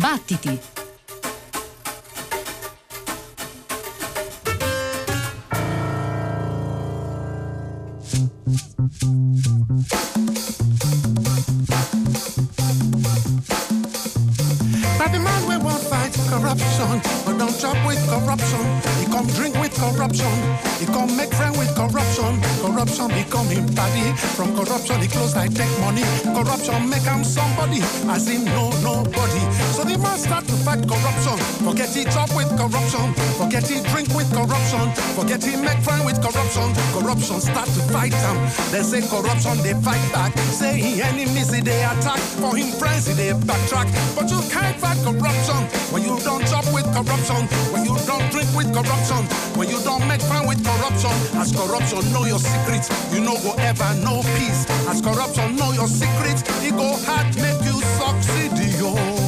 Battiti! corruption, but don't chop with corruption. Come drink with corruption. He come make friend with corruption. Corruption become him daddy. From corruption he close like take money. Corruption make him somebody, as him no nobody. So the man start to fight corruption. Forget he chop with corruption. Forget he drink with corruption. Forget he make friend with corruption. Corruption start to fight him. They say corruption they fight back. Say he enemies they attack. For him friends they backtrack. But you can't fight corruption when you don't chop with corruption. When you don't drink with corruption. When you don't make friend with corruption. As corruption know your secrets, you know go ever know peace. As corruption know your secrets, it go hard make you succeed. Yo.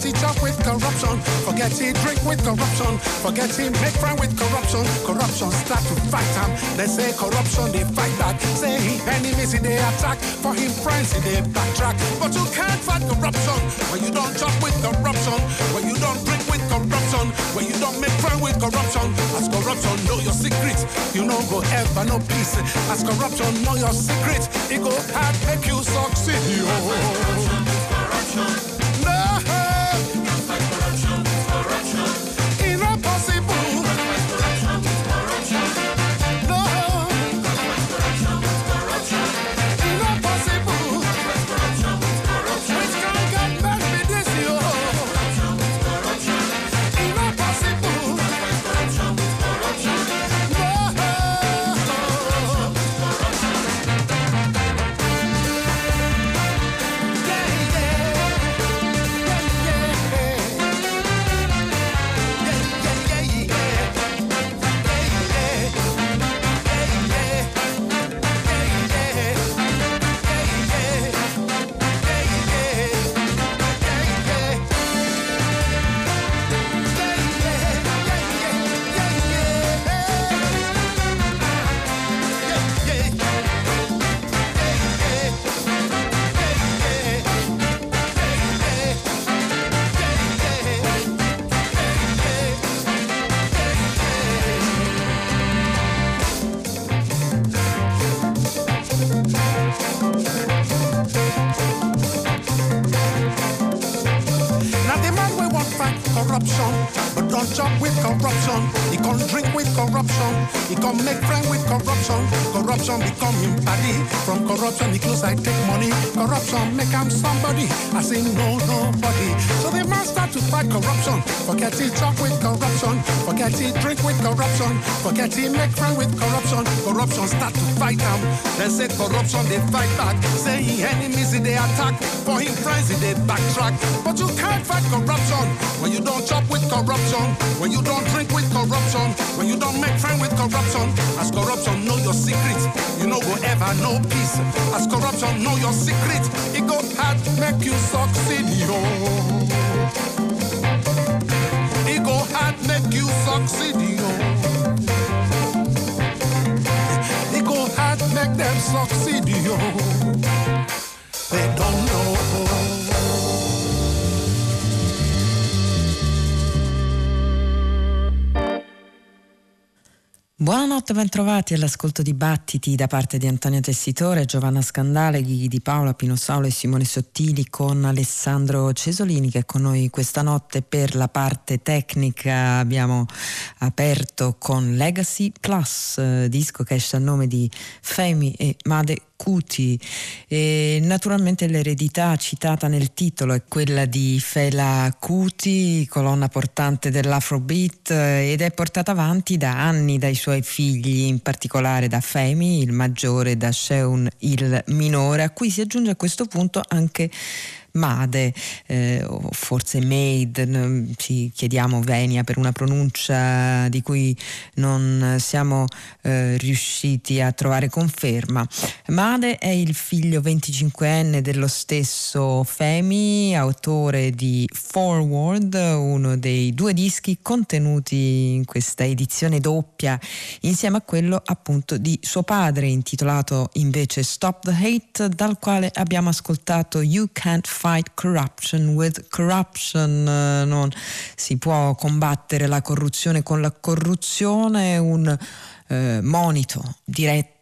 Forget he with corruption. Forget he drink with corruption. Forget he make friend with corruption. Corruption start to fight him. They say corruption they fight back. Say he enemies they attack. For him friends they backtrack. But you can't fight corruption when you don't chop with corruption. When you don't drink with corruption. When you don't make friend with corruption. As corruption know your secrets. You know go ever no peace. As corruption know your secrets. It go hard make you succeed. Yo. Corruption become him. From corruption he close like take money. Corruption make him somebody. I say no nobody. So they man start to fight corruption. Forget he chop with corruption. Forget he drink with corruption. Forget he make friend with corruption. Corruption start to fight him. Then say corruption they fight back. Say he enemies they attack. For him friends they backtrack. But you can't fight corruption when you don't chop with corruption. When you you don't drink with corruption, when you don't make friends with corruption, as corruption know your secret, you no go ever know peace. As corruption know your secret, it go hard make you succeed, yo. It go hard make you succeed, yo. It go hard make them succeed, yo. Buonanotte, bentrovati all'ascolto dibattiti da parte di Antonio Tessitore, Giovanna Scandaleghi, di Paola Pinosaulo e Simone Sottili con Alessandro Cesolini che è con noi questa notte. Per la parte tecnica abbiamo aperto con Legacy Plus, eh, disco che esce a nome di Femi e Made Cuti. E naturalmente l'eredità citata nel titolo è quella di Fela Cuti, colonna portante dell'Afrobeat ed è portata avanti da anni dai suoi figli, in particolare da Femi, il maggiore, da Sheun, il minore, a cui si aggiunge a questo punto anche Made eh, o forse Made, ci chiediamo Venia per una pronuncia di cui non siamo eh, riusciti a trovare conferma. Made è il figlio 25enne dello stesso Femi, autore di Forward, uno dei due dischi contenuti in questa edizione doppia, insieme a quello appunto di suo padre, intitolato invece Stop the Hate, dal quale abbiamo ascoltato You Can't fight corruption. With corruption, uh, non si può combattere la corruzione. Con la corruzione, un uh, monito diretto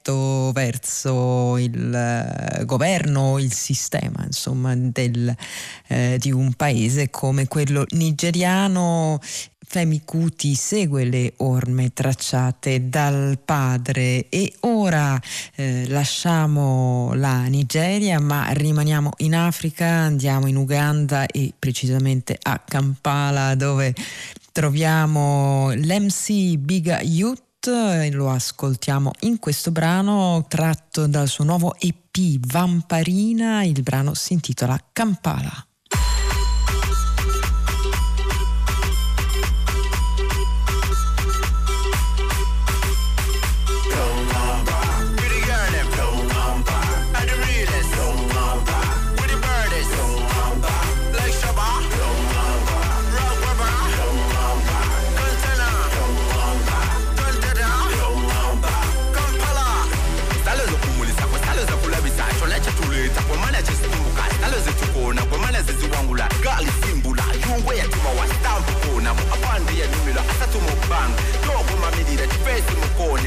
verso il uh, governo, il sistema insomma del, di un paese come quello nigeriano. Femi Kuti segue le orme tracciate dal padre e ora eh, lasciamo la Nigeria ma rimaniamo in Africa, andiamo in Uganda e precisamente a Kampala dove troviamo l'MC Biga Youth e lo ascoltiamo in questo brano tratto dal suo nuovo EP Vamparina, il brano si intitola Kampala.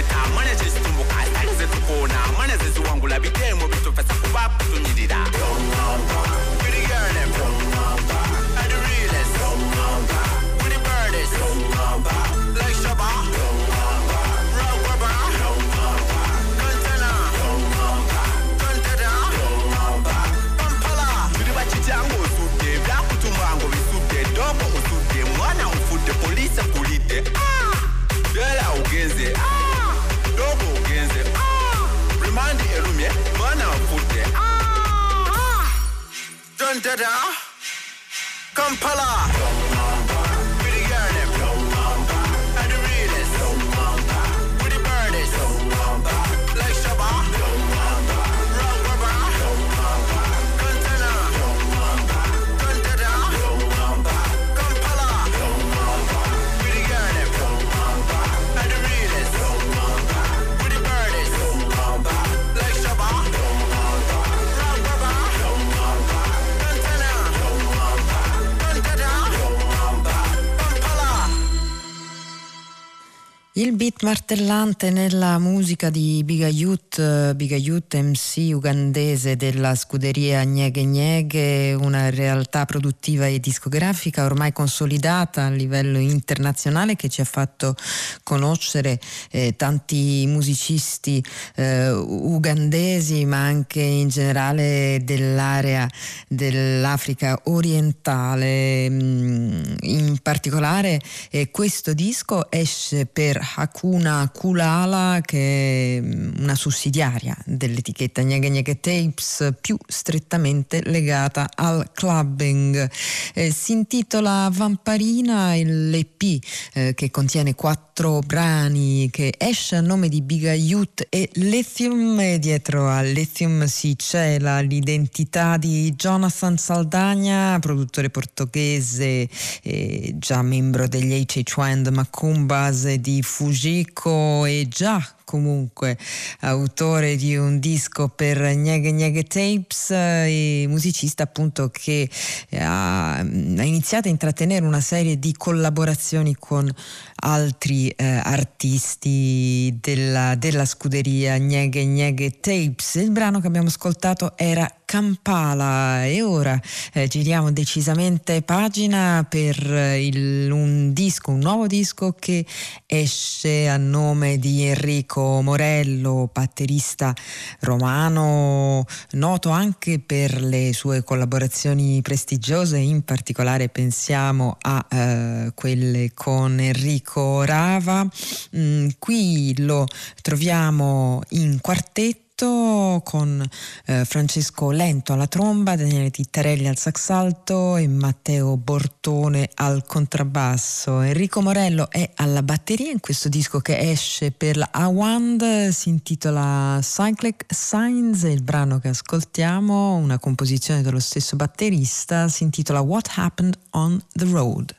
kuleeta amwaneze kitumbuka asale ze tukona bitemo bitufesa kuba kutunyirira Dada, up. Il beat martellante nella musica di Bigayut, Bigayut MC ugandese della scuderia Nieghe Nieghe, una realtà produttiva e discografica ormai consolidata a livello internazionale che ci ha fatto conoscere eh, tanti musicisti eh, ugandesi ma anche in generale dell'area dell'Africa orientale. Mm, in particolare eh, questo disco esce per Hakuna Kulala che è mm, una sussidiaria dell'etichetta Nyege Nyege Tapes più strettamente legata al clubbing. Eh, si intitola Vamparina l'EP eh, che contiene quattro brani che esce a nome di Biga Youth e Lithium e dietro a Lithium si cela l'identità di Jonathan Saldagna, produttore portoghese già membro degli H.H. Wand Macumbas e di Fujiko e già comunque autore di un disco per Nyege Nyege Tapes e musicista appunto che ha, ha iniziato a intrattenere una serie di collaborazioni con altri eh, artisti della, della scuderia Nyege Nyege Tapes. Il brano che abbiamo ascoltato era Kampala e ora eh, giriamo decisamente pagina per il, un disco, un nuovo disco che esce a nome di Enrico Morello, batterista romano, noto anche per le sue collaborazioni prestigiose, in particolare pensiamo a eh, quelle con Enrico Rava. Mm, qui lo troviamo in quartetto con eh, Francesco Lento alla tromba, Daniele Tittarelli al sax alto e Matteo Bortone al contrabbasso. Enrico Morello è alla batteria in questo disco che esce per la Awand, si intitola Cyclic Signs il brano che ascoltiamo, una composizione dello stesso batterista, si intitola What Happened on the Road.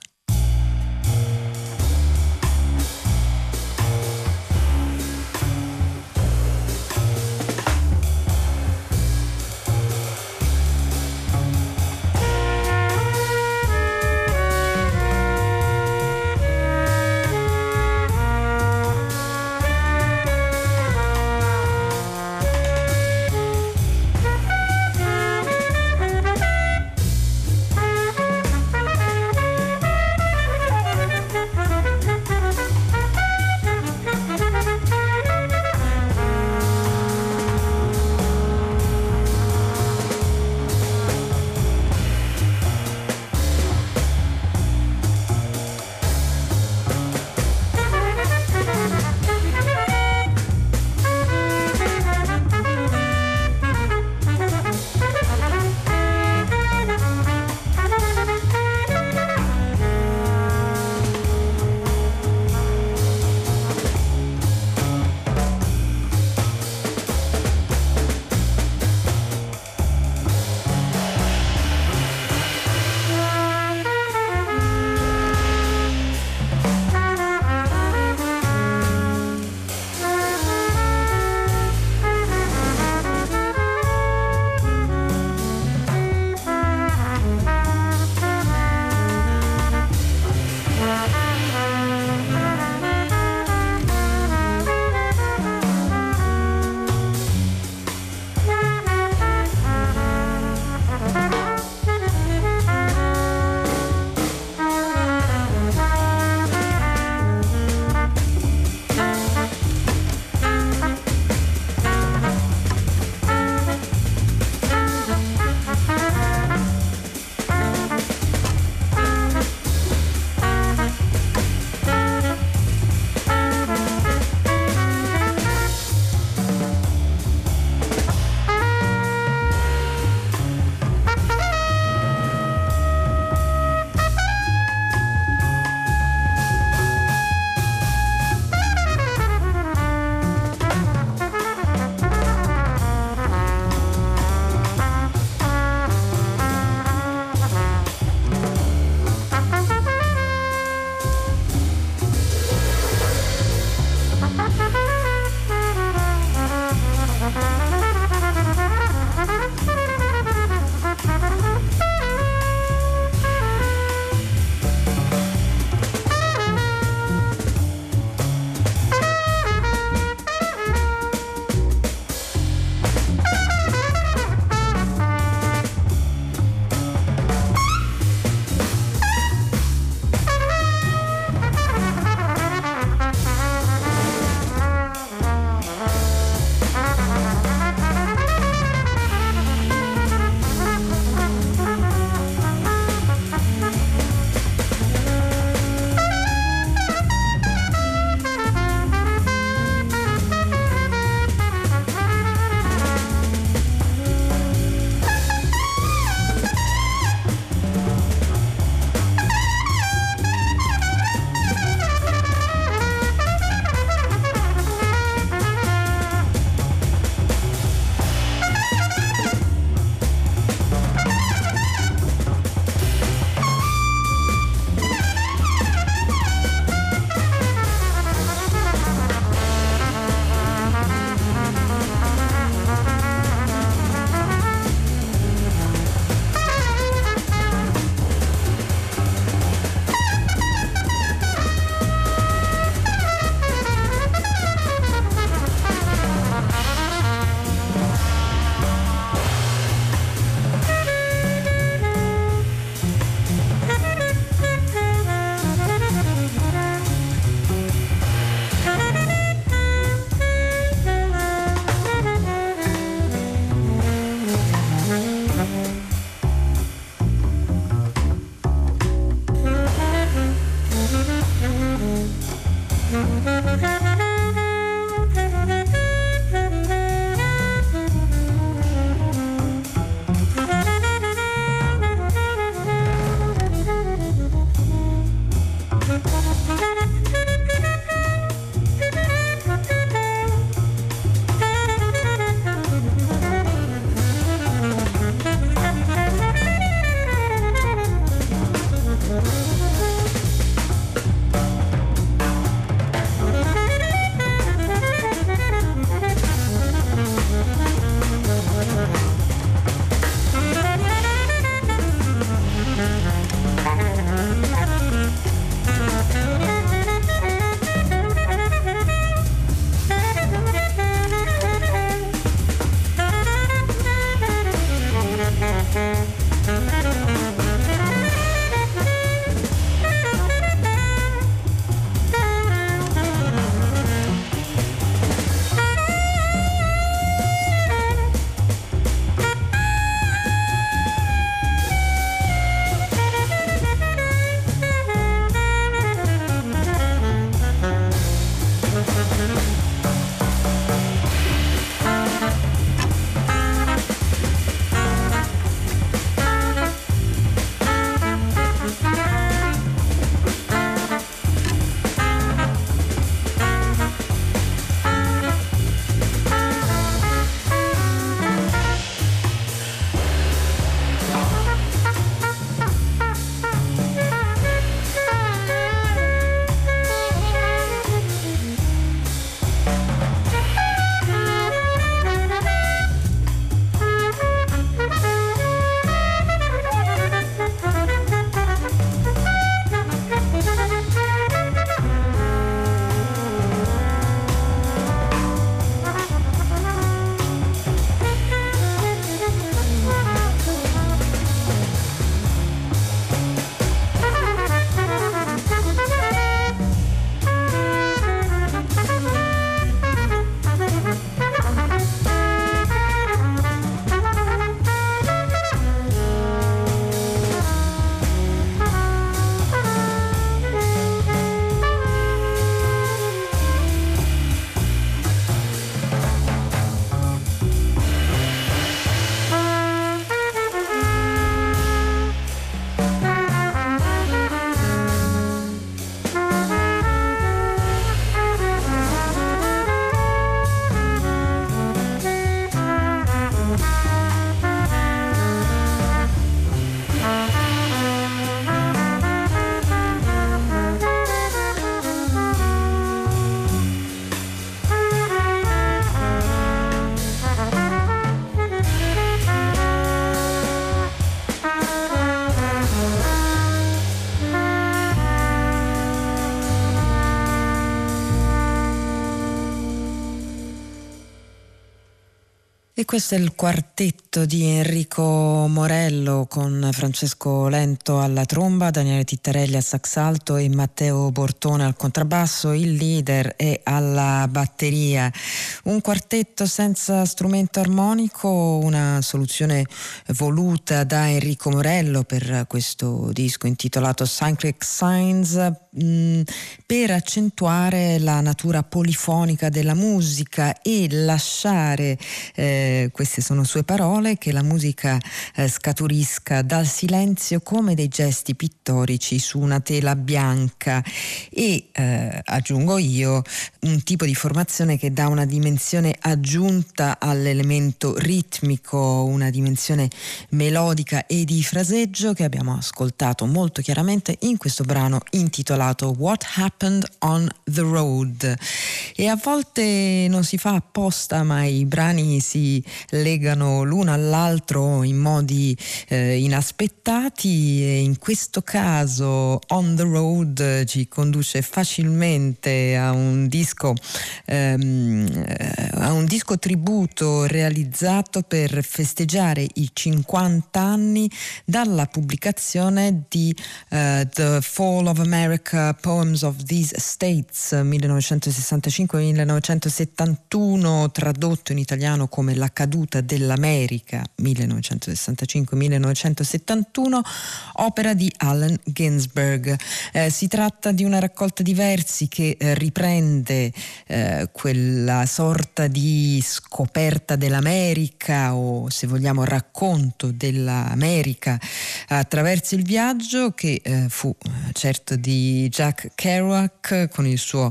E questo è il quartetto di Enrico Morello con Francesco Lento alla tromba, Daniele Tittarelli al sax alto e Matteo Bortone al contrabbasso, il leader è alla batteria. Un quartetto senza strumento armonico, una soluzione voluta da Enrico Morello per questo disco intitolato Cyclic Signs mh, mm, per accentuare la natura polifonica della musica e lasciare eh, queste sono sue parole, che la musica eh, scaturisca dal silenzio come dei gesti pittorici su una tela bianca. E, eh, aggiungo io, un tipo di formazione che dà una dimensione aggiunta all'elemento ritmico, una dimensione melodica e di fraseggio che abbiamo ascoltato molto chiaramente in questo brano intitolato What Happened on the Road. E a volte non si fa apposta, ma i brani si legano l'uno all'altro in modi eh, inaspettati e in questo caso On the Road ci conduce facilmente a un disco, ehm, eh, a un disco tributo realizzato per festeggiare i 50 anni dalla pubblicazione di uh, The Fall of America Poems of These States 1965 1965-1971, tradotto in italiano come La caduta dell'America 1965-1971, opera di Allen Ginsberg. Eh, si tratta di una raccolta di versi che eh, riprende eh, quella sorta di scoperta dell'America o se vogliamo racconto dell'America attraverso il viaggio che eh, fu eh, certo di Jack Kerouac con il suo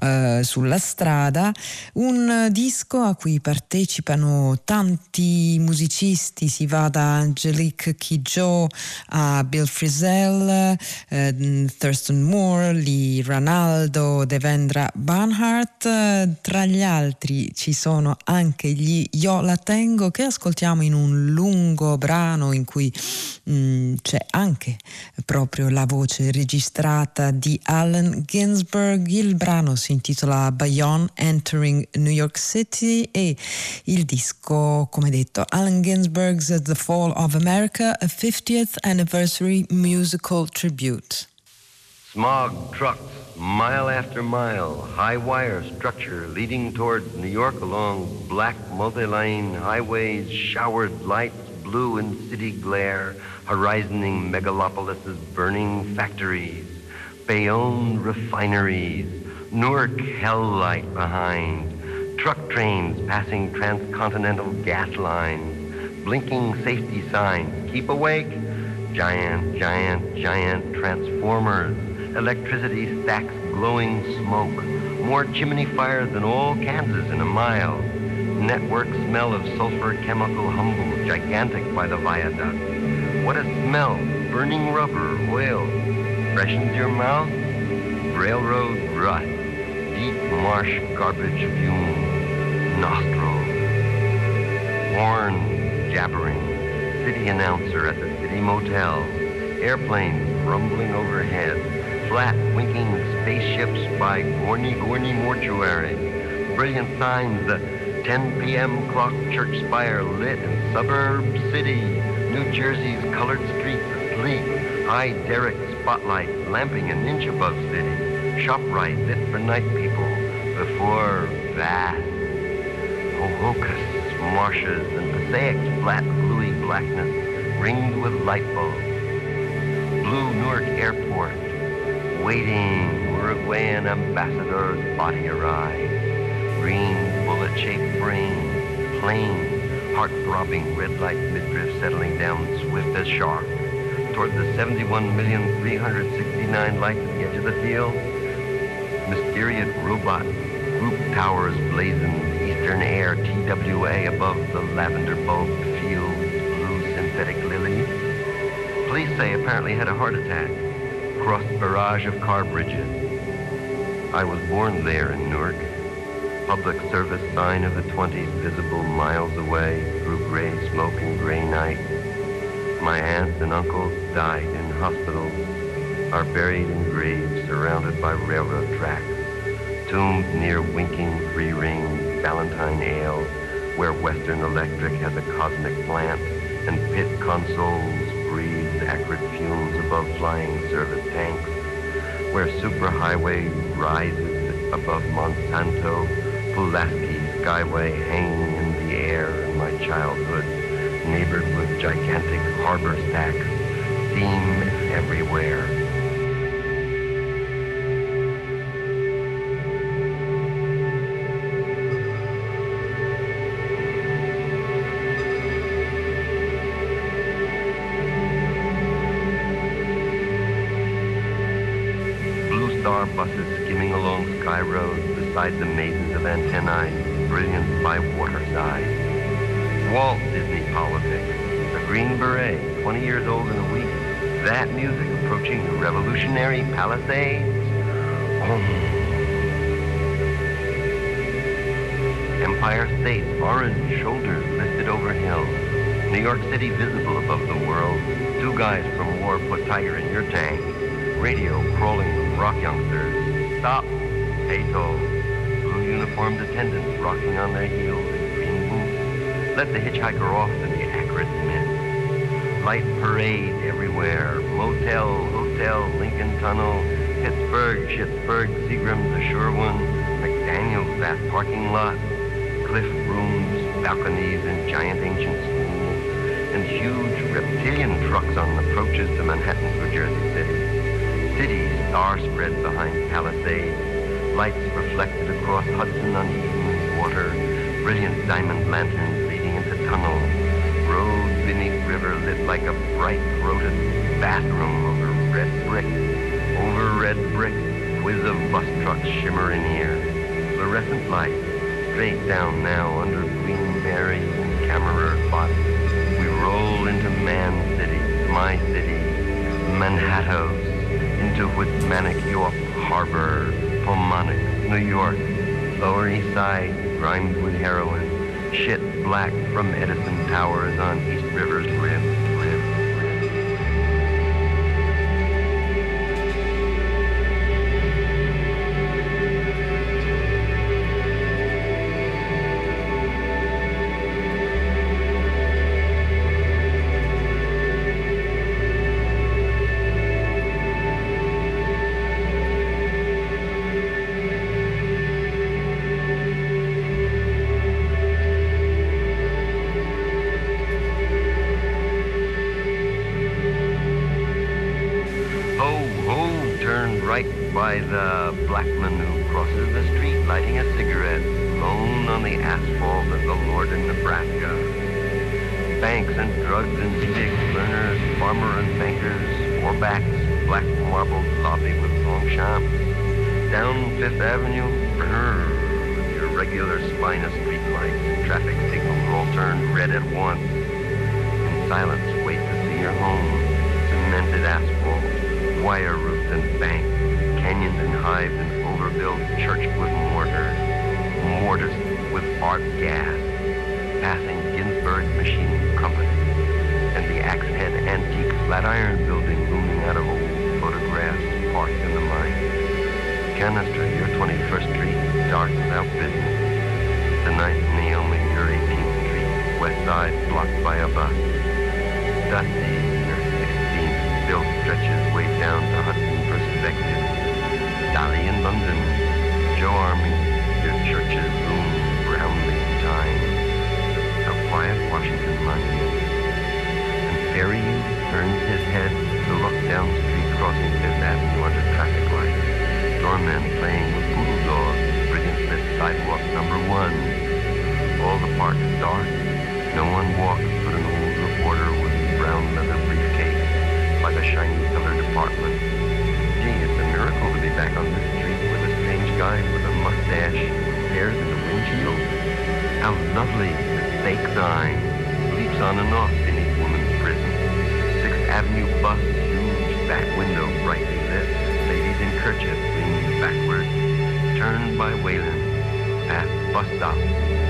eh, sulla strada, un disco a cui partecipano tanti musicisti, si va da Angelique Kidjo a Bill Frisell, eh, Thurston Moore, Lee Ranaldo, Devendra Banhart, tra gli altri ci sono anche gli Io la tengo che ascoltiamo in un lungo brano in cui mh, mm, c'è anche proprio la voce registrata di Allen Ginsberg, il brano si intitola Bayonne Entering New York City e il disco, come detto, Allen Ginsberg's The Fall of America, a 50th Anniversary Musical Tribute. Smog trucks mile after mile, high wire structure leading towards New York along black multi-lane highways, showered lights, blue and city glare, horizoning megalopolis's burning factories, Bayonne refineries, Newark hell light behind, truck trains passing transcontinental gas lines, blinking safety signs, keep awake, giant, giant, giant transformers, electricity stacks glowing smoke, more chimney fires than all Kansas in a mile, network smell of sulfur chemical humble, gigantic by the viaduct. What a smell, burning rubber, oil, freshens your mouth, railroad rust marsh garbage fume nostrils. Horn jabbering, city announcer at the city motel, airplanes rumbling overhead, flat winking spaceships by Gorny Gorny Mortuary, brilliant signs, the 10 p.m. clock church spire lit in suburb city, New Jersey's colored streets asleep, high derrick spotlight lamping an inch above city. ShopRite lit for night people before vast Hohokus marshes and Passaic's flat bluey blackness ringed with light bulbs. Blue Newark Airport, waiting Uruguayan ambassador's body arrive. Green bullet-shaped brain, plain, heart-throbbing red light midriff settling down swift as shark toward the 71,369 lights at the edge of the field mysterious robot towers blazing eastern air TWA above the lavender bulbed field blue synthetic lily. Police say apparently had a heart attack, crossed barrage of car bridges. I was born there in Newark. Public service sign of the 20s visible miles away through gray smoke and gray night. My aunts and uncles died in hospitals are buried in graves surrounded by railroad tracks, tombed near winking three-ring Valentine Ale, where Western Electric has a cosmic plant, and pit consoles breathe acrid fumes above flying service tanks, where superhighway rises above Monsanto, Pulaski Skyway hanging in the air in my childhood, neighbored with gigantic harbor stacks, steam everywhere. Beside the mazes of antennae, brilliant by waterside. Walt Disney politics, a green beret, 20 years old in a week. That music approaching the revolutionary palisades. Oh. Empire State, orange shoulders lifted over hills. New York City visible above the world. Two guys from war put tiger in your tank. Radio crawling rock youngsters. Stop. Toll Blue uniformed attendants rocking on their heels in green boots let the hitchhiker off in the acrid mist. Light parade everywhere. Motel, hotel, Lincoln Tunnel, Pittsburgh, Pittsburgh, Seagram's a sure one, McDaniel's vast parking lot, cliff rooms, balconies, and giant ancient schools, and huge reptilian trucks on approaches to Manhattan, New Jersey City. Star spread behind palisades, lights reflected across Hudson on evening water, brilliant diamond lanterns leading into tunnels, road beneath river lit like a bright throated bathroom over red brick. Over red brick, whiz of bus trucks shimmer in here. Fluorescent light, straight down now under Queen Mary and Cameron body. We roll into Man City, my city, Manhattan, into Whitmanic, York Harbor, Pomonic, New York, Lower East Side, grimed with heroin, shit black from Edison Towers on East River's asphalt, wire roofed and banked canyons and hives and overbuilt church with mortar, mortars with art gas, passing Ginsberg Machine Company, and the axe head antique Flatiron building looming out of old photographs parked in the mine. Canister, your 21st Street, dark without business. Tonight, Naomi, your 18th Street, west side blocked by a bus. Dusty, your 16th, built stretches down to Hudson Perspective. Dolly in London, Joe Army, your churches room brownly in time. A quiet Washington monument. And Ferry turns his head to look down street crossing Fifth Avenue under traffic lights. Doorman playing with poodle dogs, brilliant lit sidewalk number one. All the park is dark. No one walks but an old reporter with brown leather like a shiny colored apartment Gee, it's a miracle to be back on this street with a strange guy with a mustache stares at the windshield. How lovely the fake sign leaps on and off beneath woman's prison. Sixth Avenue bus, huge back window brightly lit. Ladies in kerchiefs leaning backward. Turned by Wayland. Past bus stop.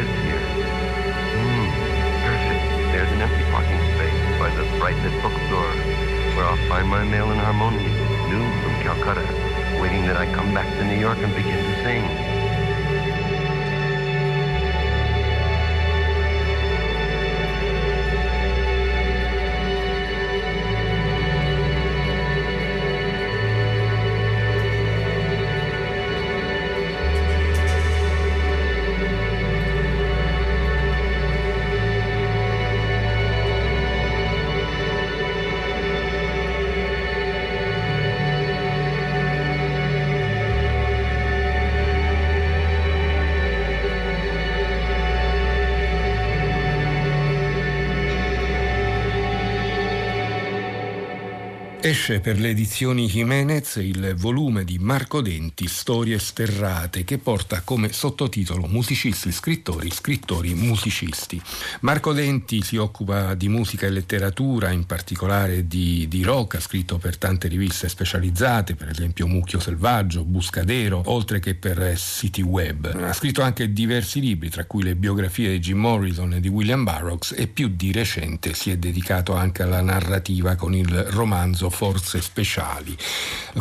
Here. Hmm, There's an empty parking space by the bright lit bookstore where I'll find my mail in harmonium, new from Calcutta, waiting that I come back to New York and begin to sing. Esce per le edizioni Jimenez il volume di Marco Denti Storie sterrate che porta come sottotitolo Musicisti, scrittori, scrittori, musicisti. Marco Denti si occupa di musica e letteratura, in particolare di, di rock, ha scritto per tante riviste specializzate, per esempio Mucchio Selvaggio, Buscadero, oltre che per City Web. Ha scritto anche diversi libri, tra cui le biografie di Jim Morrison e di William Burroughs e più di recente si è dedicato anche alla narrativa con il romanzo forze speciali.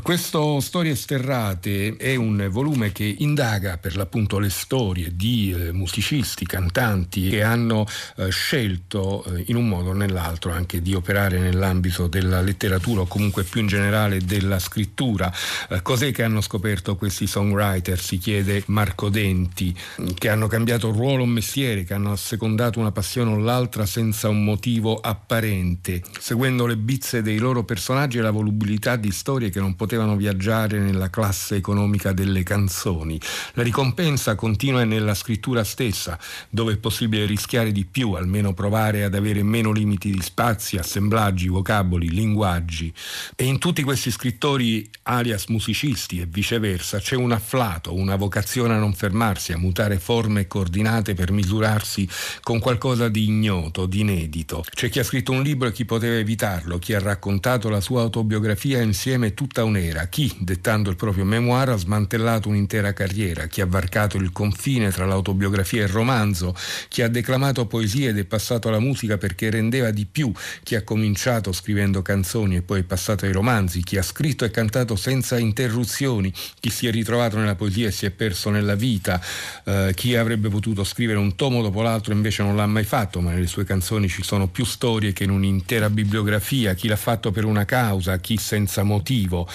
Questo Storie sterrate è un volume che indaga per l'appunto le storie di eh, musicisti, cantanti che hanno eh, scelto eh, in un modo o nell'altro anche di operare nell'ambito della letteratura o comunque più in generale della scrittura. Cos'è che hanno scoperto questi songwriter? Si chiede Marco Denti, che hanno cambiato ruolo o mestiere, che hanno assecondato una passione o l'altra senza un motivo apparente, seguendo le bizze dei loro personaggi e la volubilità di storie che non potevano viaggiare nella classe economica delle canzoni. La ricompensa continua nella scrittura stessa, dove è possibile rischiare di più, almeno provare ad avere meno limiti di spazi, assemblaggi, vocaboli, linguaggi. E in tutti questi scrittori alias musicisti e viceversa c'è un afflato, una vocazione a non fermarsi, a mutare forme e coordinate per misurarsi con qualcosa di ignoto, di inedito. C'è chi ha scritto un libro e chi poteva evitarlo, chi ha raccontato la sua autobiografia insieme tutta un'era, chi, dettando il proprio memoir, ha smantellato un'intera carriera, chi ha varcato il confine tra l'autobiografia e il romanzo, chi ha declamato poesie ed è passato alla musica perché rendeva di più, chi ha cominciato scrivendo canzoni e poi è passato ai romanzi, chi ha scritto e cantato senza interruzioni, chi si è ritrovato nella poesia e si è perso nella vita, eh, chi avrebbe potuto scrivere un tomo dopo l'altro invece non l'ha mai fatto, ma nelle sue canzoni ci sono più storie che in un'intera bibliografia, chi l'ha fatto per una causa, chi senza motivo.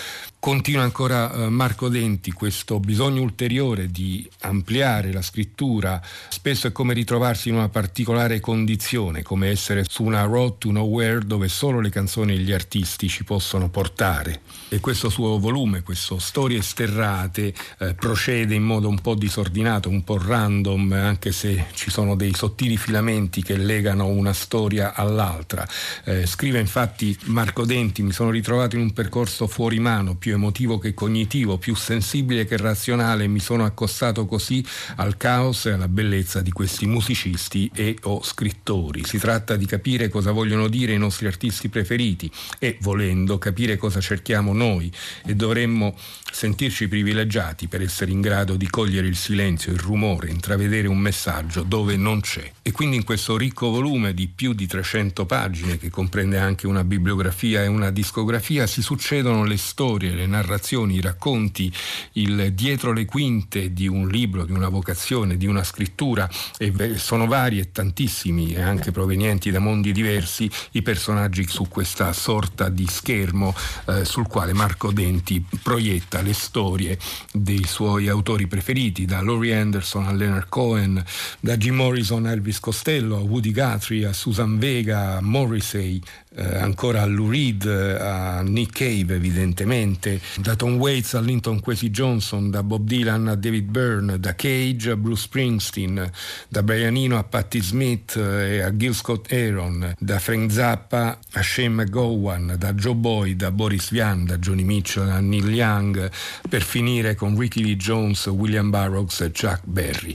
Continua ancora eh, Marco Denti questo bisogno ulteriore di ampliare la scrittura, spesso è come ritrovarsi in una particolare condizione, come essere su una road to nowhere dove solo le canzoni e gli artisti ci possono portare. E questo suo volume, questo Storie sterrate, eh, procede in modo un po' disordinato, un po' random, anche se ci sono dei sottili filamenti che legano una storia all'altra. Eh, scrive infatti Marco Denti, mi sono ritrovato in un percorso fuori mano, più emotivo che cognitivo, più sensibile che razionale, mi sono accostato così al caos e alla bellezza di questi musicisti e o scrittori. Si tratta di capire cosa vogliono dire i nostri artisti preferiti e, volendo, capire cosa cerchiamo noi e dovremmo sentirci privilegiati per essere in grado di cogliere il silenzio, il rumore, intravedere un messaggio dove non c'è. E quindi in questo ricco volume di più di 300 pagine, che comprende anche una bibliografia e una discografia, si succedono le storie, le narrazioni, i racconti, il dietro le quinte di un libro, di una vocazione, di una scrittura, e sono vari e tantissimi, e anche provenienti da mondi diversi, i personaggi su questa sorta di schermo eh, sul quale Marco Denti proietta le storie dei suoi autori preferiti, da Laurie Anderson a Leonard Cohen, da Jim Morrison a Elvis Costello, a Woody Guthrie, a Susan Vega, a Morrissey, eh, ancora a Lou Reed, a Nick Cave evidentemente, da Tom Waits a Linton Kwesi Johnson, da Bob Dylan a David Byrne, da Cage a Bruce Springsteen, da Brian Eno a Patti Smith eh, e a Gil Scott Aaron, da Frank Zappa a Shane McGowan, da Joe Boyd a Boris Vian, da Johnny Mitchell a Neil Young, per finire con Ricky Lee Jones, William Burroughs e Chuck Berry.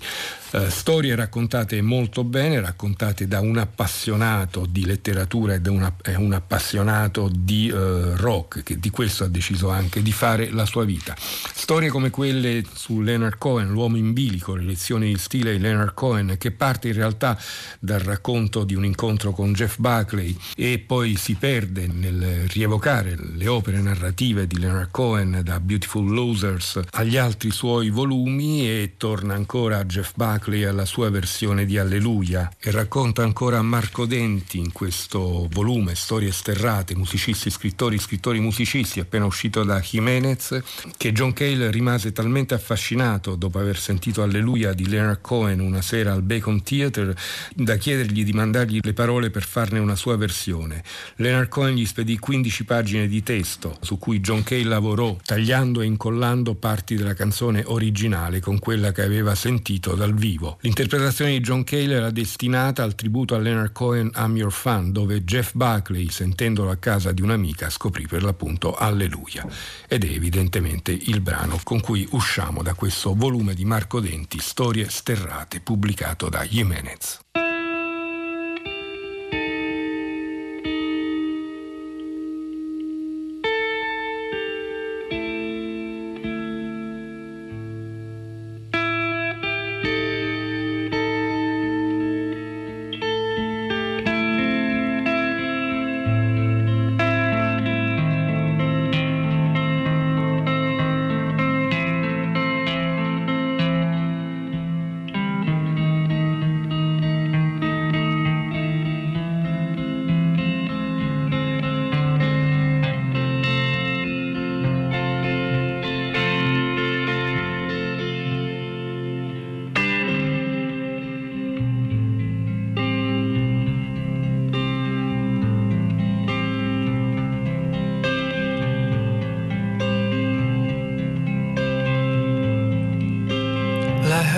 Uh, storie raccontate molto bene, raccontate da un appassionato di letteratura e da una, eh, un appassionato di uh, rock, che di questo ha deciso anche di fare la sua vita. Storie come quelle su Leonard Cohen, l'uomo in bilico, le lezioni di stile di Leonard Cohen, che parte in realtà dal racconto di un incontro con Jeff Buckley e poi si perde nel rievocare le opere narrative di Leonard Cohen da Beautiful Losers agli altri suoi volumi e torna ancora a Jeff Buckley Buckley alla sua versione di Alleluia e racconta ancora Marco Denti in questo volume Storie sterrate, musicisti, scrittori, scrittori, musicisti, appena uscito da Jimenez, che John Cale rimase talmente affascinato dopo aver sentito Alleluia di Leonard Cohen una sera al Bacon Theatre da chiedergli di mandargli le parole per farne una sua versione. Leonard Cohen gli spedì 15 pagine di testo su cui John Cale lavorò, tagliando e incollando parti della canzone originale con quella che aveva sentito dal vivo vivo. L'interpretazione di John Cale era destinata al tributo a Leonard Cohen I'm Your Fan, dove Jeff Buckley, sentendolo a casa di un'amica, scoprì per l'appunto Alleluia. Ed è evidentemente il brano con cui usciamo da questo volume di Marco Denti, Storie sterrate, pubblicato da Jimenez.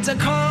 it's a cold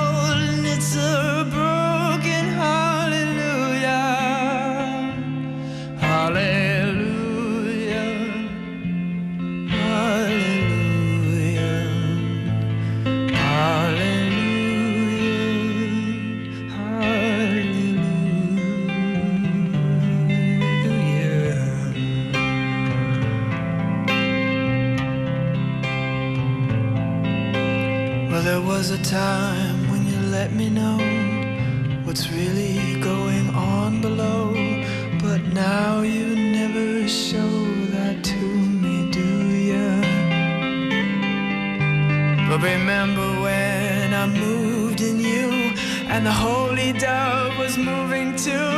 holy dove was moving too,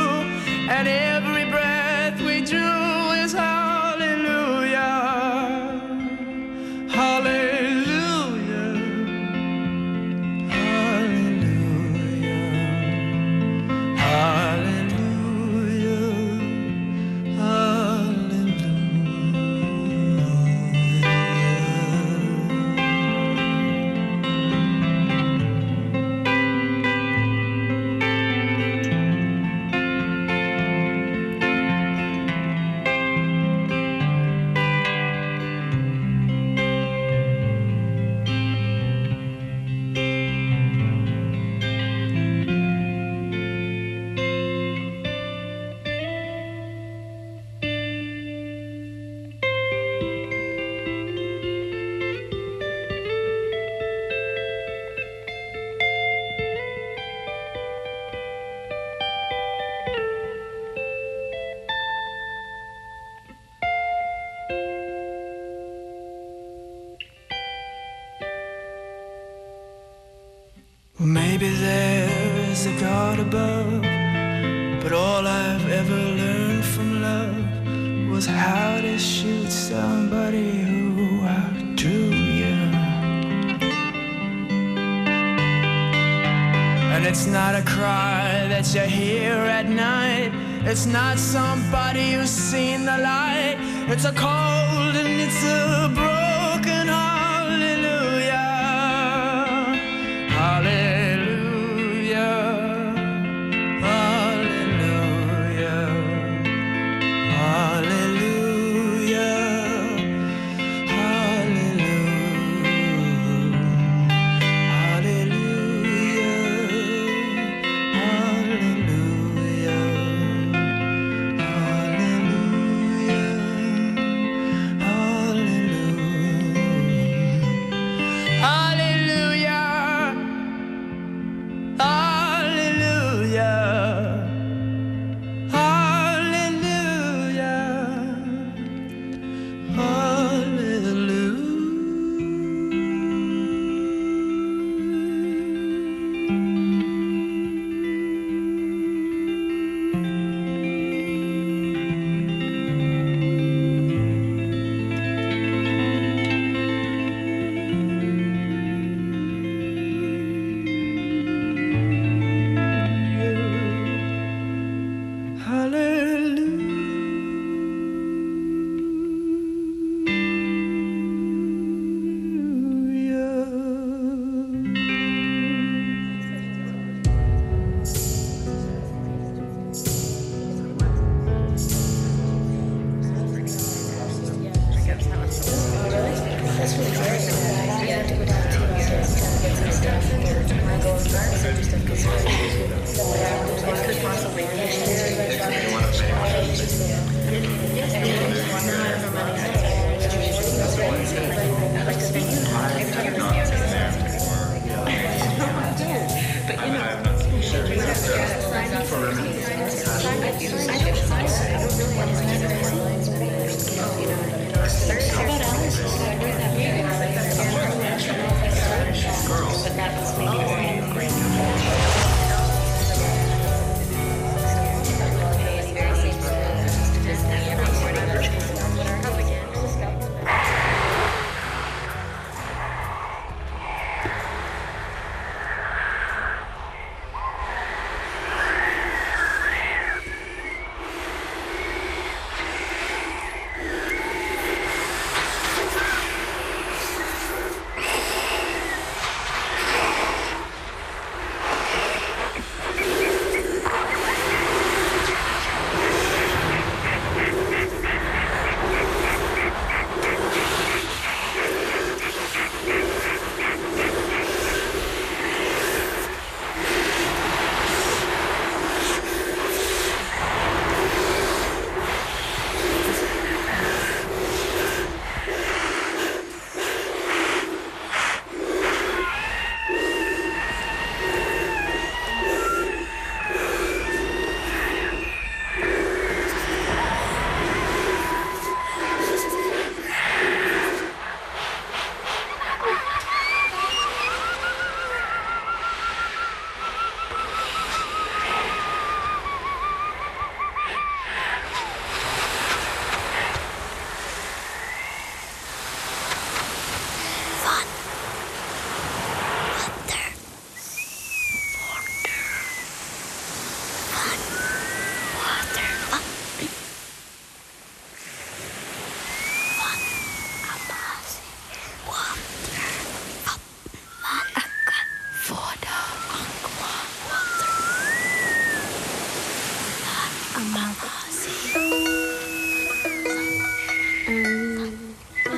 and every breath we drew is hallelujah.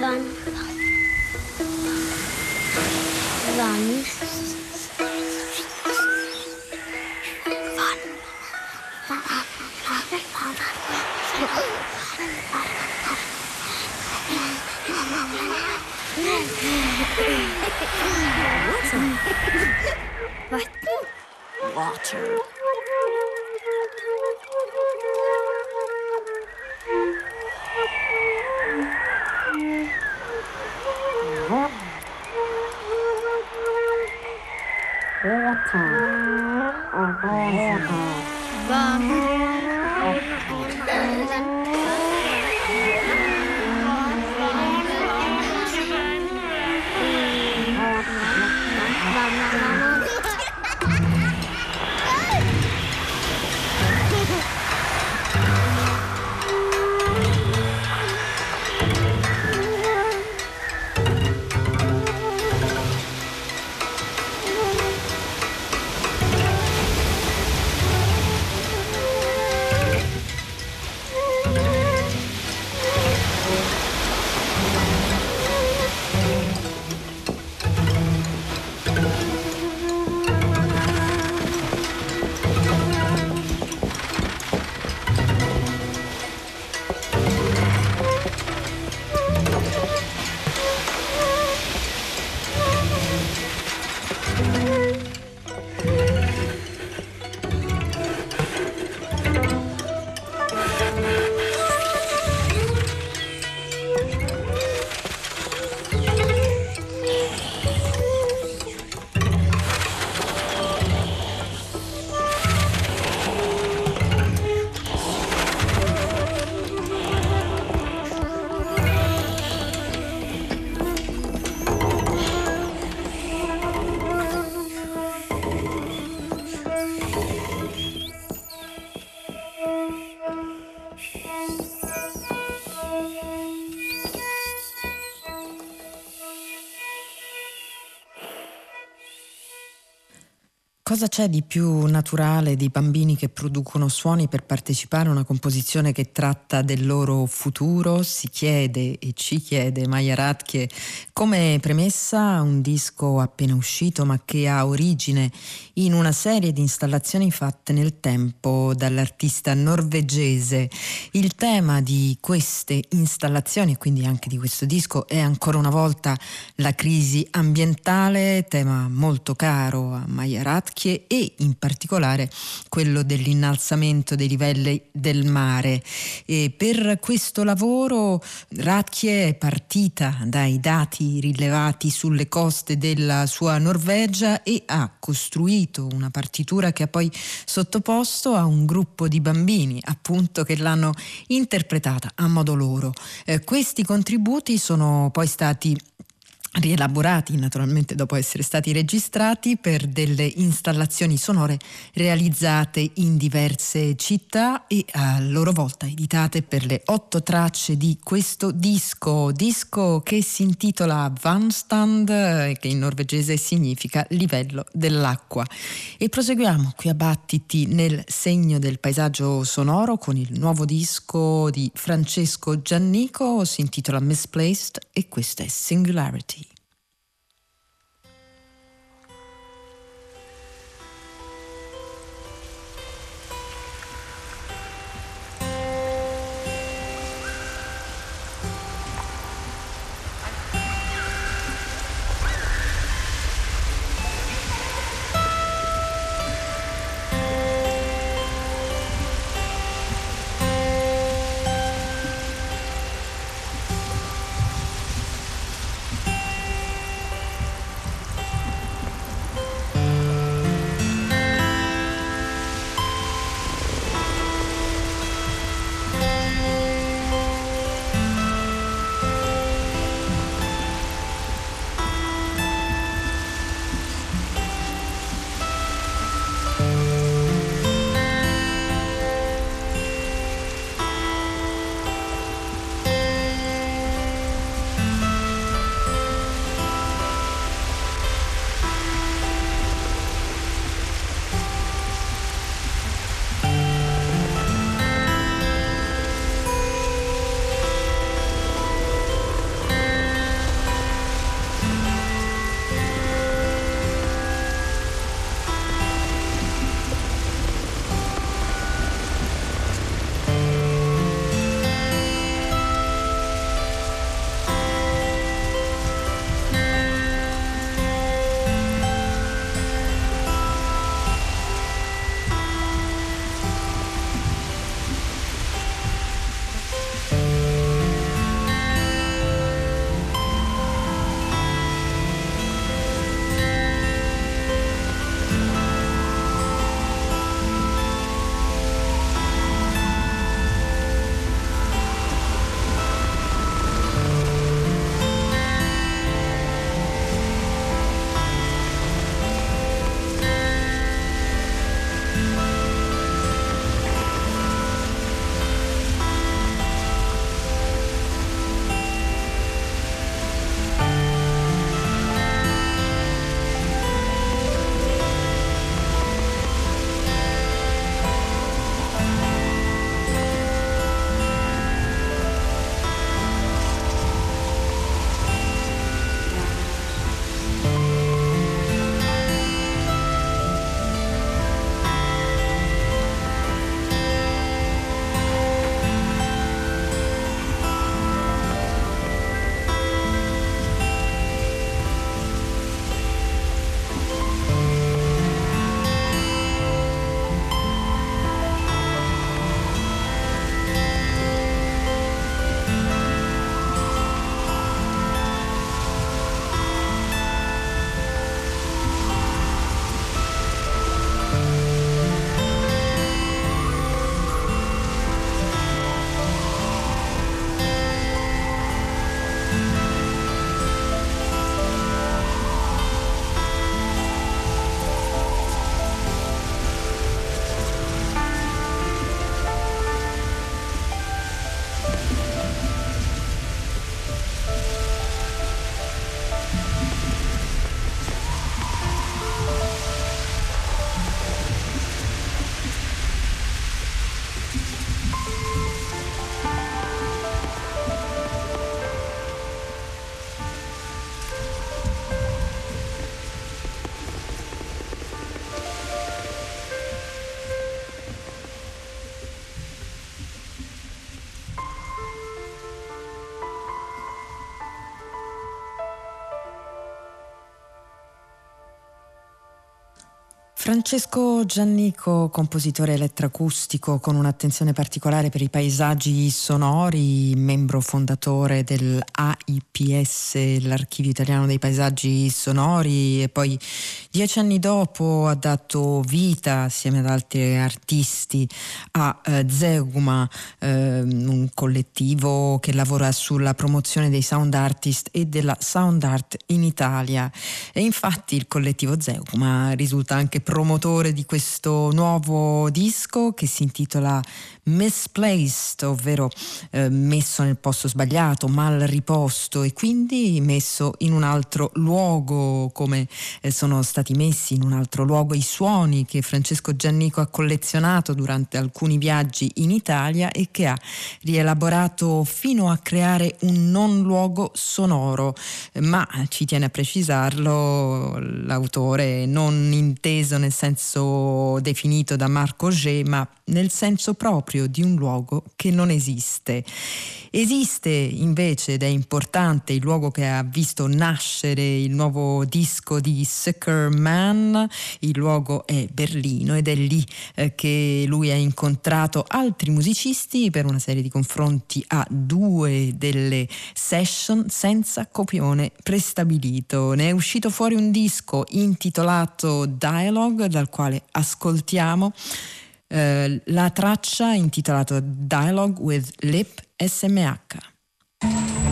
三三三 Cosa c'è di più naturale di bambini che producono suoni per partecipare a una composizione che tratta del loro futuro? Si chiede e ci chiede Maya Radke come premessa un disco appena uscito ma che ha origine in una serie di installazioni fatte nel tempo dall'artista norvegese. Il tema di queste installazioni e quindi anche di questo disco è ancora una volta la crisi ambientale, tema molto caro a Maya Radke macchie e in particolare quello dell'innalzamento dei livelli del mare. E per questo lavoro Ratchie è partita dai dati rilevati sulle coste della sua Norvegia e ha costruito una partitura che ha poi sottoposto a un gruppo di bambini appunto che l'hanno interpretata a modo loro. Eh, questi contributi sono poi stati rielaborati naturalmente dopo essere stati registrati per delle installazioni sonore realizzate in diverse città e a loro volta editate per le otto tracce di questo disco, disco che si intitola Vanstand, che in norvegese significa livello dell'acqua. E proseguiamo qui a Battiti nel segno del paesaggio sonoro con il nuovo disco di Francesco Giannico, si intitola Misplaced e questa è Singularity. Francesco Giannico, compositore elettroacustico con un'attenzione particolare per i paesaggi sonori, membro fondatore dell'AIPS, l'Archivio Italiano dei Paesaggi Sonori, e poi dieci anni dopo ha dato vita, assieme ad altri artisti, a eh, Zeugma, eh, un collettivo che lavora sulla promozione dei sound artist e della sound art in Italia. E infatti il collettivo Zeugma risulta anche promotore di questo nuovo disco che si intitola Misplaced, ovvero eh, messo nel posto sbagliato, mal riposto e quindi messo in un altro luogo, come eh, sono stati messi in un altro luogo i suoni che Francesco Giannico ha collezionato durante alcuni viaggi in Italia e che ha rielaborato fino a creare un non luogo sonoro, ma ci tiene a precisarlo l'autore non inteso nel senso definito da Marco G, ma nel senso proprio di un luogo che non esiste. Esiste invece, ed è importante, il luogo che ha visto nascere il nuovo disco di Sucker Man, il luogo è Berlino ed è lì eh, che lui ha incontrato altri musicisti per una serie di confronti a due delle session senza copione prestabilito. Ne è uscito fuori un disco intitolato Dialogue dal quale ascoltiamo eh, la traccia intitolata Dialogue with Lip SMH.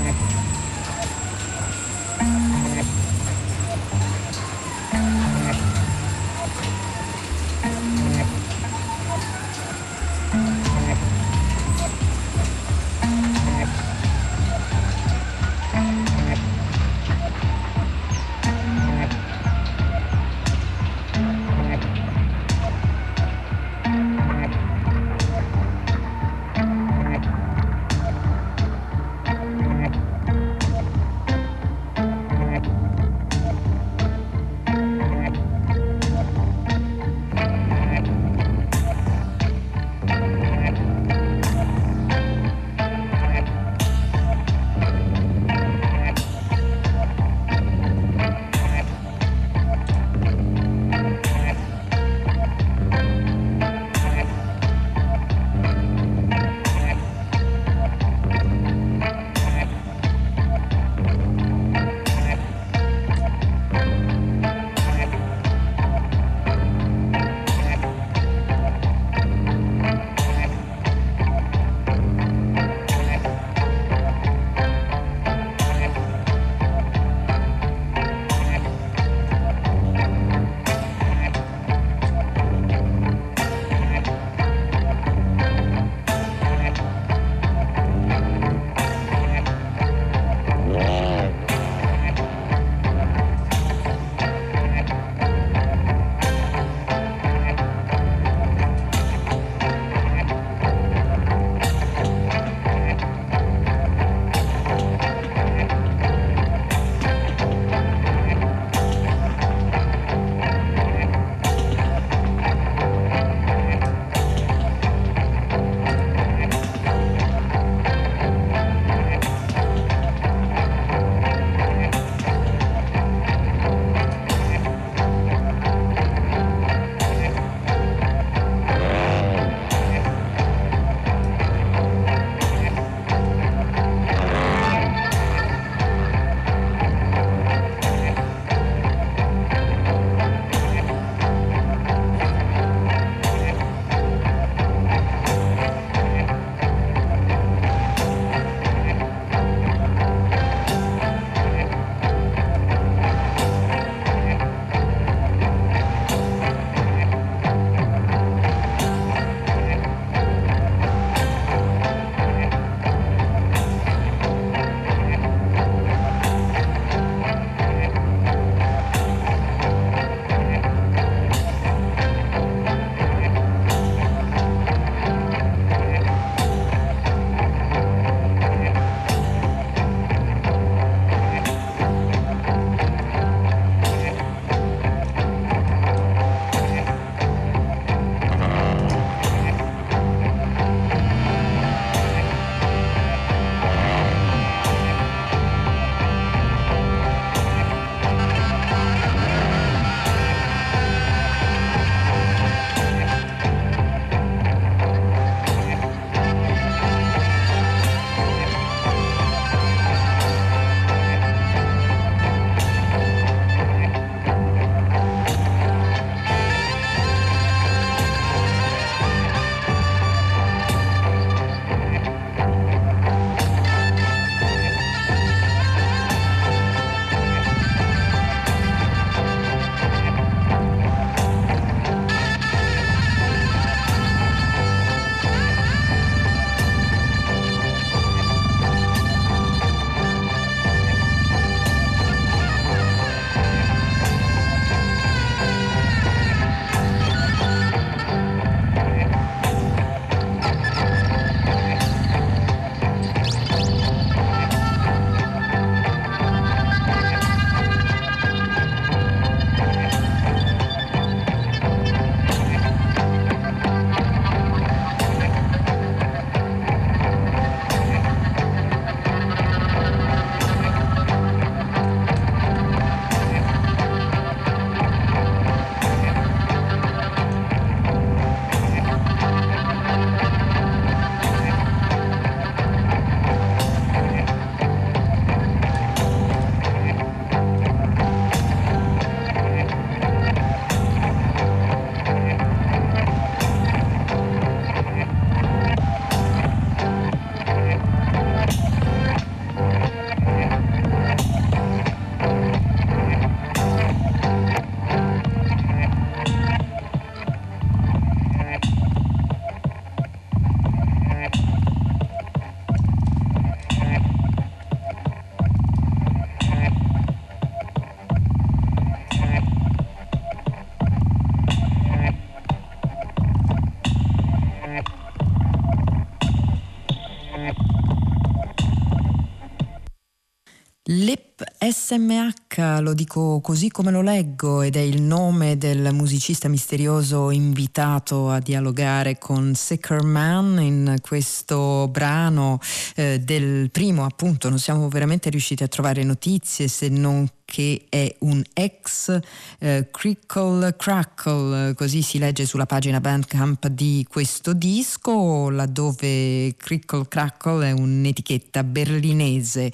SMH, lo dico così come lo leggo, ed è il nome del musicista misterioso invitato a dialogare con Sicker Man in questo brano eh, del primo, appunto, non siamo veramente riusciti a trovare notizie se non che è un ex eh, Crickle Crackle, così si legge sulla pagina Bandcamp di questo disco, laddove Crickle Crackle è un'etichetta berlinese.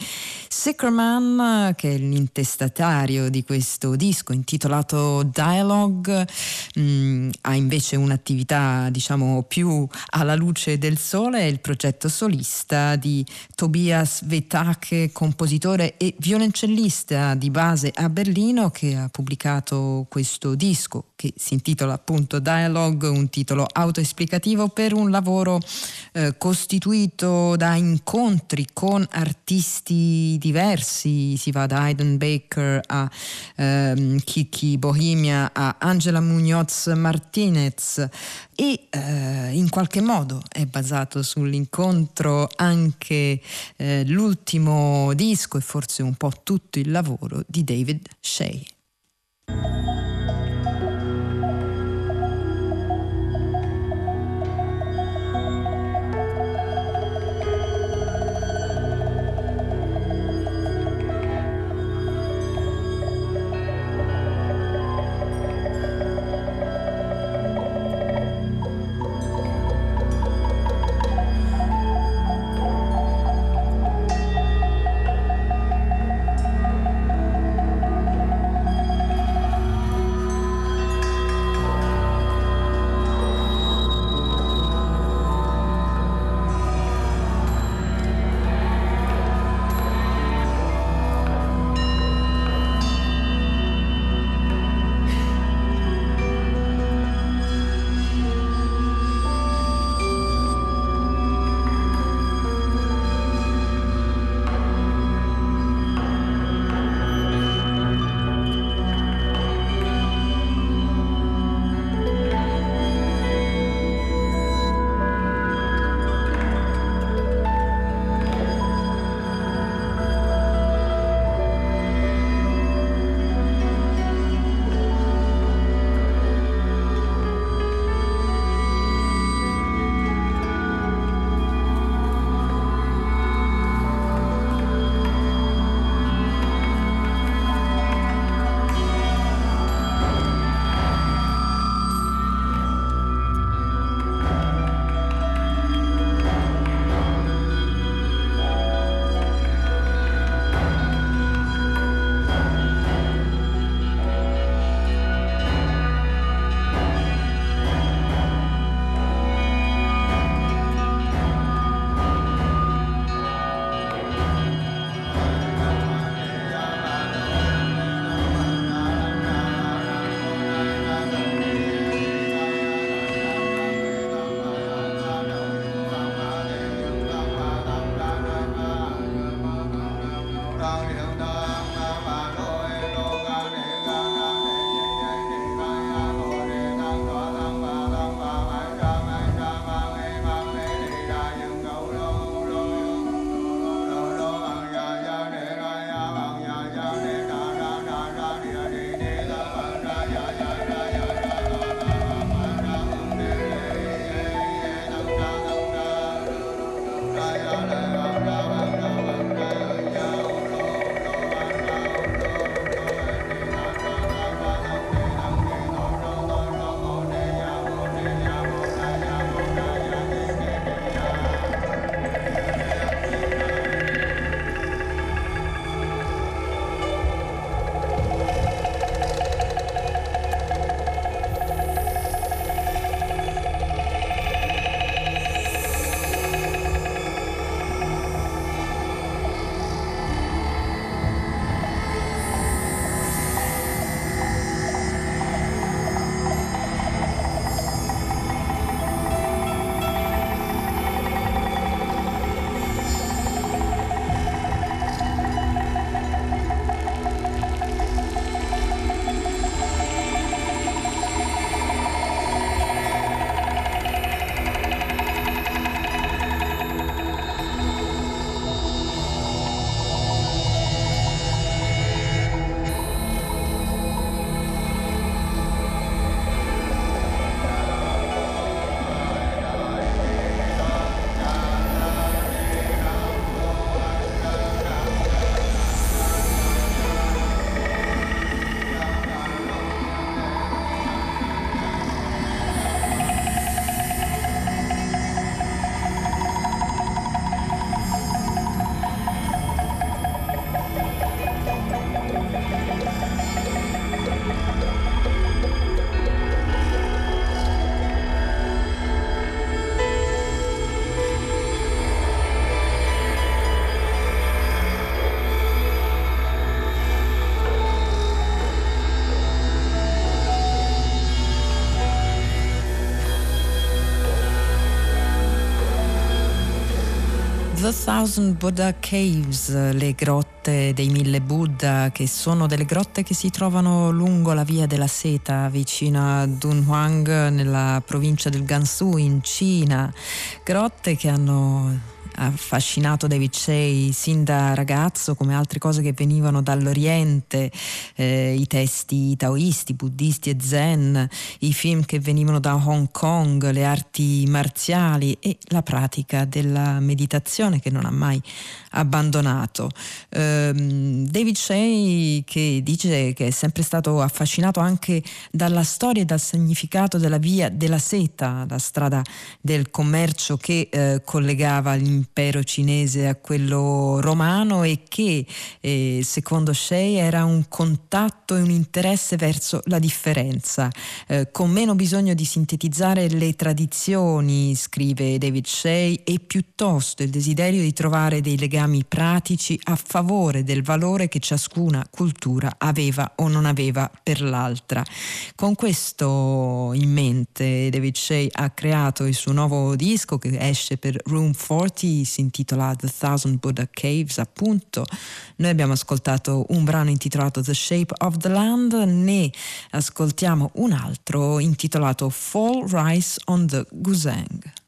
Sickerman, che è l'intestatario di questo disco intitolato Dialogue, mh, mm, ha invece un'attività diciamo più alla luce del sole, è il progetto solista di Tobias Vetake, compositore e violoncellista di base a Berlino che ha pubblicato questo disco che si intitola appunto Dialogue, un titolo autoesplicativo per un lavoro eh, costituito da incontri con artisti diversi, si va da Hayden Baker a ehm, Kiki Bohemia a Angela Munoz Martinez e eh, in qualche modo è basato sull'incontro anche eh, l'ultimo disco e forse un po' tutto il lavoro di David Shea. Thousand Buddha Caves, le grotte dei mille Buddha, che sono delle grotte che si trovano lungo la via della seta vicino a Dunhuang nella provincia del Gansu in Cina. Grotte che hanno affascinato David Shea sin da ragazzo come altre cose che venivano dall'Oriente, eh, i testi taoisti, buddisti e zen, i film che venivano da Hong Kong, le arti marziali e la pratica della meditazione che non ha mai abbandonato. Um, David Shea che dice che è sempre stato affascinato anche dalla storia e dal significato della via della seta, la strada del commercio che eh, collegava l'impero cinese a quello romano e che eh, secondo Shea era un contatto e un interesse verso la differenza, eh, con meno bisogno di sintetizzare le tradizioni, scrive David Shea, e piuttosto il desiderio di trovare dei legami pratici a favore del valore che ciascuna cultura aveva o non aveva per l'altra. Con questo in mente David Shea ha creato il suo nuovo disco che esce per Room 40, si intitola The Thousand Buddha Caves appunto. Noi abbiamo ascoltato un brano intitolato The Shape of the Land, ne ascoltiamo un altro intitolato Fall Rise on the Guzheng.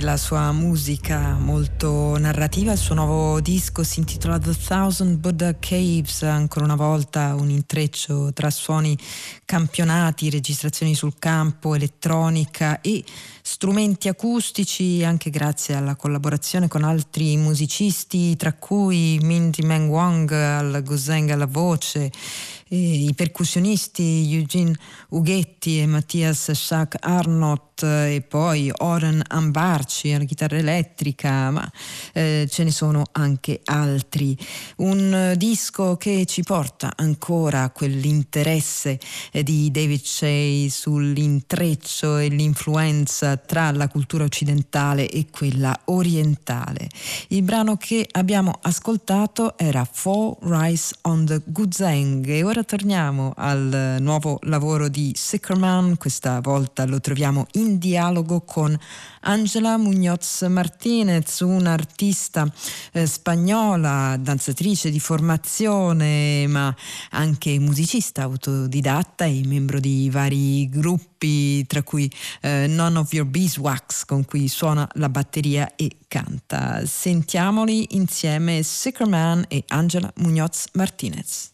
La sua musica molto narrativa, il suo nuovo disco si intitola The Thousand Buddha Caves, ancora una volta un intreccio tra suoni campionati, registrazioni sul campo, elettronica e strumenti acustici, anche grazie alla collaborazione con altri musicisti, tra cui Mindy Meng Wang al guzheng alla voce, i percussionisti Eugene Ughetti e Mattias Schack Arnott e poi Oren Ambarci alla chitarra elettrica, ma eh, ce ne sono anche altri. Un disco che ci porta ancora a quell'interesse eh, di David Shea sull'intreccio e l'influenza tra la cultura occidentale e quella orientale. Il brano che abbiamo ascoltato era Four Rice on the Guzheng e ora torniamo al nuovo lavoro di Sickerman, questa volta lo troviamo in dialogo con Angela Muñoz Martinez, un'artista eh, spagnola, danzatrice di formazione, ma anche musicista autodidatta e membro di vari gruppi, tra cui eh, None of Your Beeswax, con cui suona la batteria e canta. Sentiamoli insieme Sickerman e Angela Muñoz Martinez.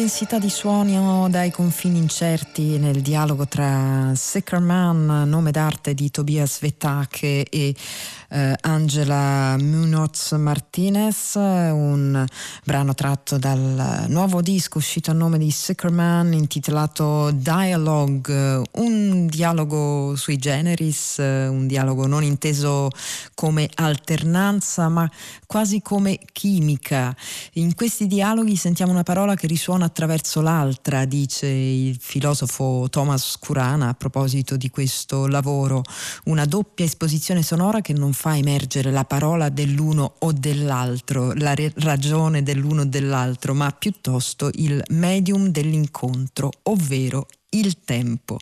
Una densità di suoni dai confini incerti nel dialogo tra Sickerman, nome d'arte di Tobias Vetake e eh, Angela Munoz Martinez, un brano tratto dal nuovo disco uscito a nome di Sickerman intitolato Dialogue, un dialogo sui generis, un dialogo non inteso come alternanza ma quasi come chimica. In questi dialoghi sentiamo una parola che risuona attraverso l'altra, dice il filosofo Thomas Curana a proposito di questo lavoro, una doppia esposizione sonora che non fa emergere la parola dell'uno o dell'altro, la re- ragione dell'uno o dell'altro, ma piuttosto il medium dell'incontro, ovvero il tempo.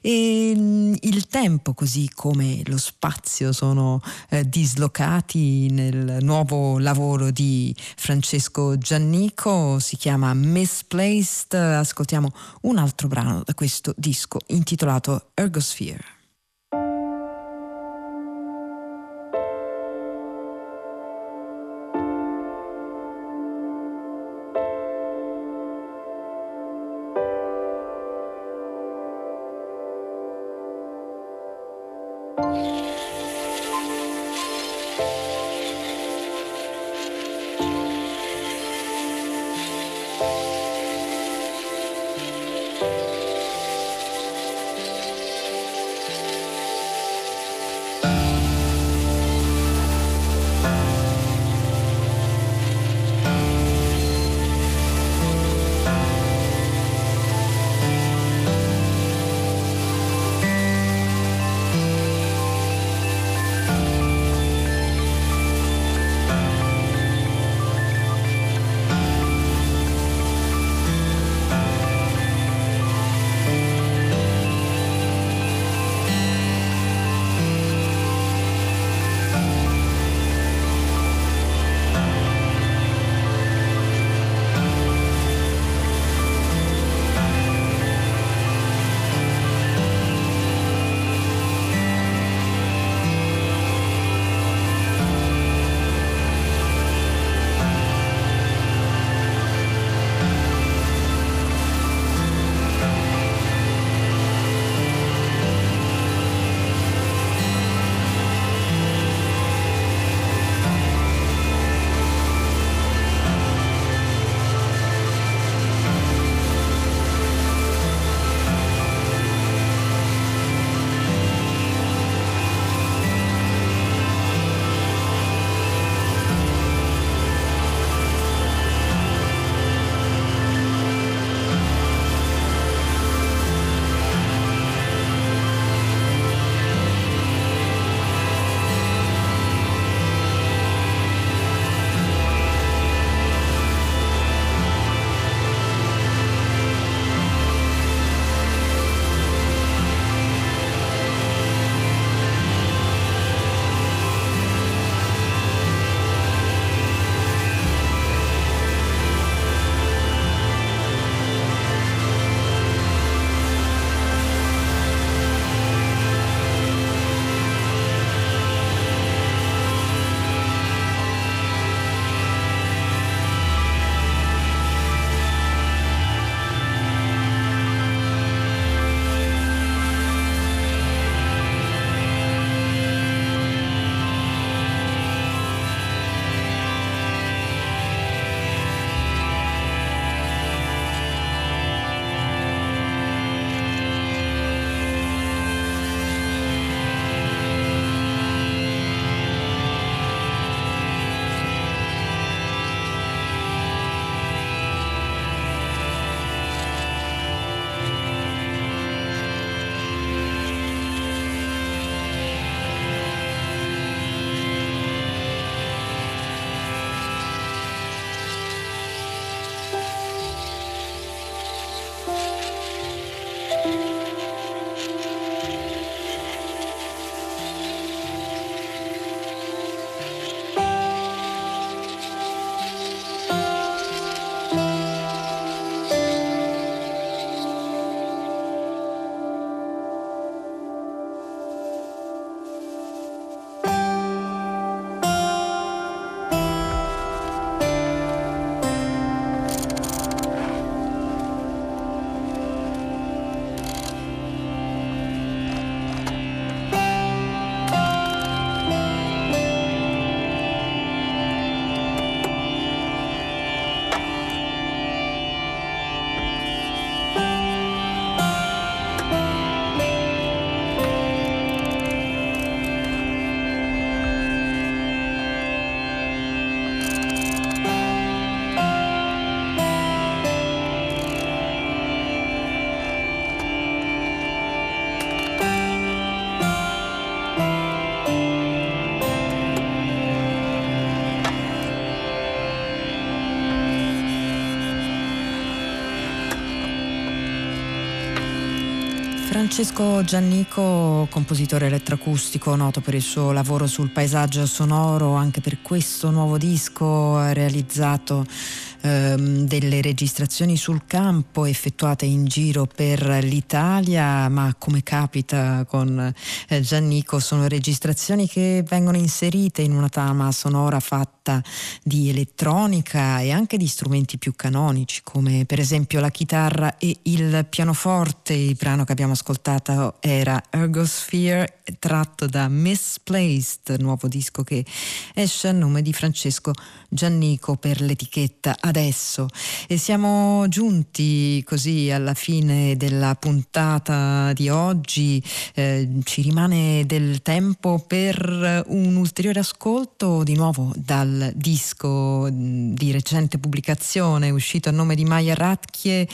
E mm, il tempo, così come lo spazio, sono eh, dislocati nel nuovo lavoro di Francesco Giannico, si chiama Misplaced. Ascoltiamo un altro brano da questo disco intitolato Ergosphere. Francesco Giannico, compositore elettroacustico, noto per il suo lavoro sul paesaggio sonoro, anche per questo nuovo disco realizzato ehm, delle registrazioni sul campo effettuate in giro per l'Italia, ma come capita con eh, Giannico sono registrazioni che vengono inserite in una tama sonora fatta di elettronica e anche di strumenti più canonici come per esempio la chitarra e il pianoforte. Il brano che abbiamo ascoltato era Ergosphere tratto da Misplaced, nuovo disco che esce a nome di Francesco Giannico per l'etichetta Adesso. E siamo giunti così alla fine della puntata di oggi, eh, ci rimane del tempo per un ulteriore ascolto di nuovo dal disco di recente pubblicazione uscito a nome di Maya Ratchie,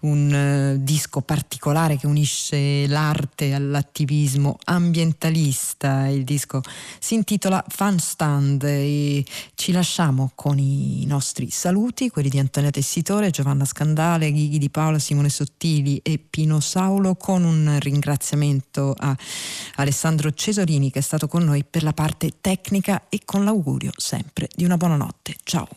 un uh, disco particolare che unisce l'arte all'attivismo ambientalista. Il disco si intitola Fan Stand e ci lasciamo con i nostri saluti, quelli di Antonia Tessitore, Giovanna Scandale, Ghighi di Paola, Simone Sottili e Pino Saulo, con un ringraziamento a Alessandro Cesolini che è stato con noi per la parte tecnica e con l'augurio sempre di una buona notte. Ciao.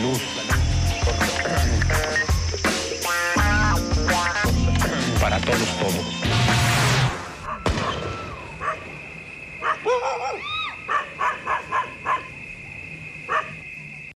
La